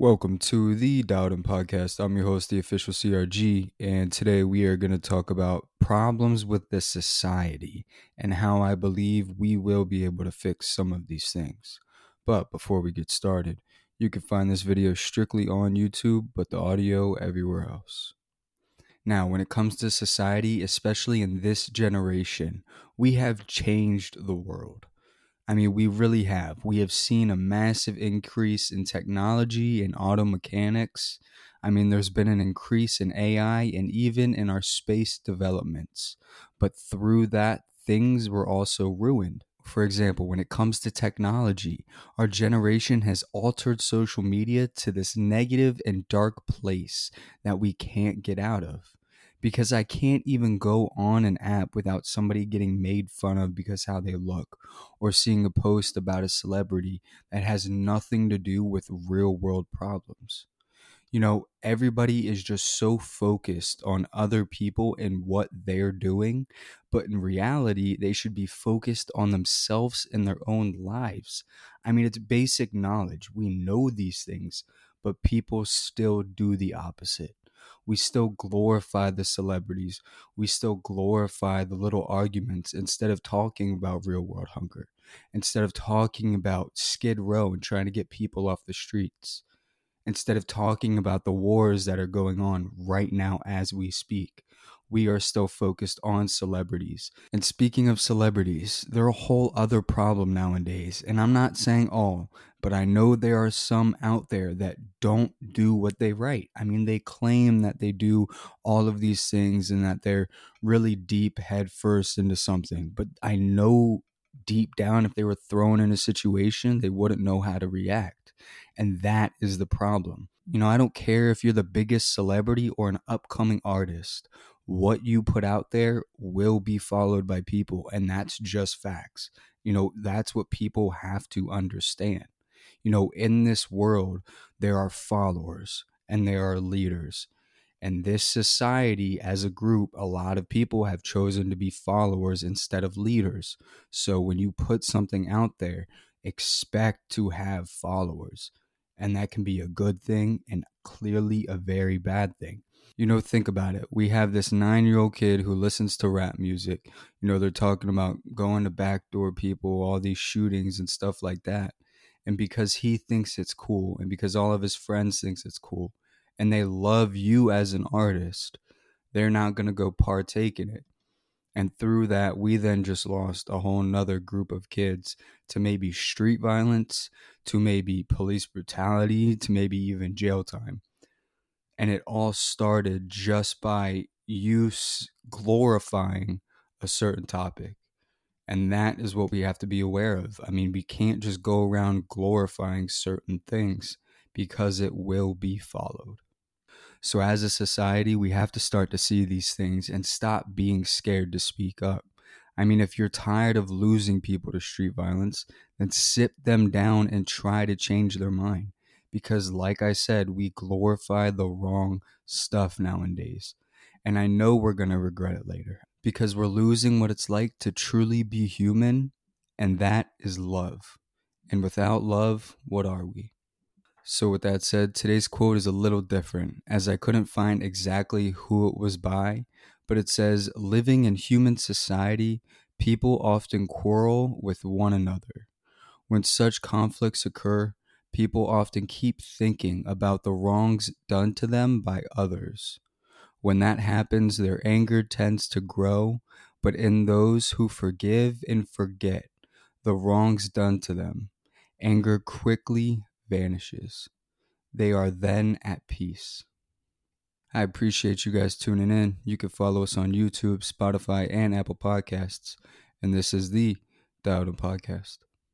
Welcome to the Dowden Podcast. I'm your host, the official CRG, and today we are going to talk about problems with the society and how I believe we will be able to fix some of these things. But before we get started, you can find this video strictly on YouTube, but the audio everywhere else. Now, when it comes to society, especially in this generation, we have changed the world. I mean, we really have. We have seen a massive increase in technology and auto mechanics. I mean, there's been an increase in AI and even in our space developments. But through that, things were also ruined. For example, when it comes to technology, our generation has altered social media to this negative and dark place that we can't get out of because I can't even go on an app without somebody getting made fun of because how they look or seeing a post about a celebrity that has nothing to do with real world problems. You know, everybody is just so focused on other people and what they're doing, but in reality, they should be focused on themselves and their own lives. I mean, it's basic knowledge. We know these things, but people still do the opposite we still glorify the celebrities. We still glorify the little arguments instead of talking about real world hunger, instead of talking about Skid Row and trying to get people off the streets, instead of talking about the wars that are going on right now as we speak we are still focused on celebrities. And speaking of celebrities, they're a whole other problem nowadays. And I'm not saying all, but I know there are some out there that don't do what they write. I mean, they claim that they do all of these things and that they're really deep headfirst into something. But I know deep down, if they were thrown in a situation, they wouldn't know how to react. And that is the problem. You know, I don't care if you're the biggest celebrity or an upcoming artist what you put out there will be followed by people and that's just facts you know that's what people have to understand you know in this world there are followers and there are leaders and this society as a group a lot of people have chosen to be followers instead of leaders so when you put something out there expect to have followers and that can be a good thing and clearly a very bad thing you know, think about it. We have this nine year old kid who listens to rap music. You know, they're talking about going to backdoor people, all these shootings and stuff like that. And because he thinks it's cool, and because all of his friends thinks it's cool, and they love you as an artist, they're not gonna go partake in it. And through that, we then just lost a whole nother group of kids to maybe street violence, to maybe police brutality, to maybe even jail time and it all started just by you glorifying a certain topic and that is what we have to be aware of. I mean we can't just go around glorifying certain things because it will be followed. So as a society we have to start to see these things and stop being scared to speak up. I mean, if you're tired of losing people to street violence, then sit them down and try to change their mind. Because, like I said, we glorify the wrong stuff nowadays. And I know we're going to regret it later because we're losing what it's like to truly be human, and that is love. And without love, what are we? So, with that said, today's quote is a little different as I couldn't find exactly who it was by, but it says Living in human society, people often quarrel with one another. When such conflicts occur, people often keep thinking about the wrongs done to them by others. When that happens, their anger tends to grow, but in those who forgive and forget the wrongs done to them, anger quickly vanishes. They are then at peace. I appreciate you guys tuning in. You can follow us on YouTube, Spotify, and Apple Podcasts. And this is the Dowden Podcast.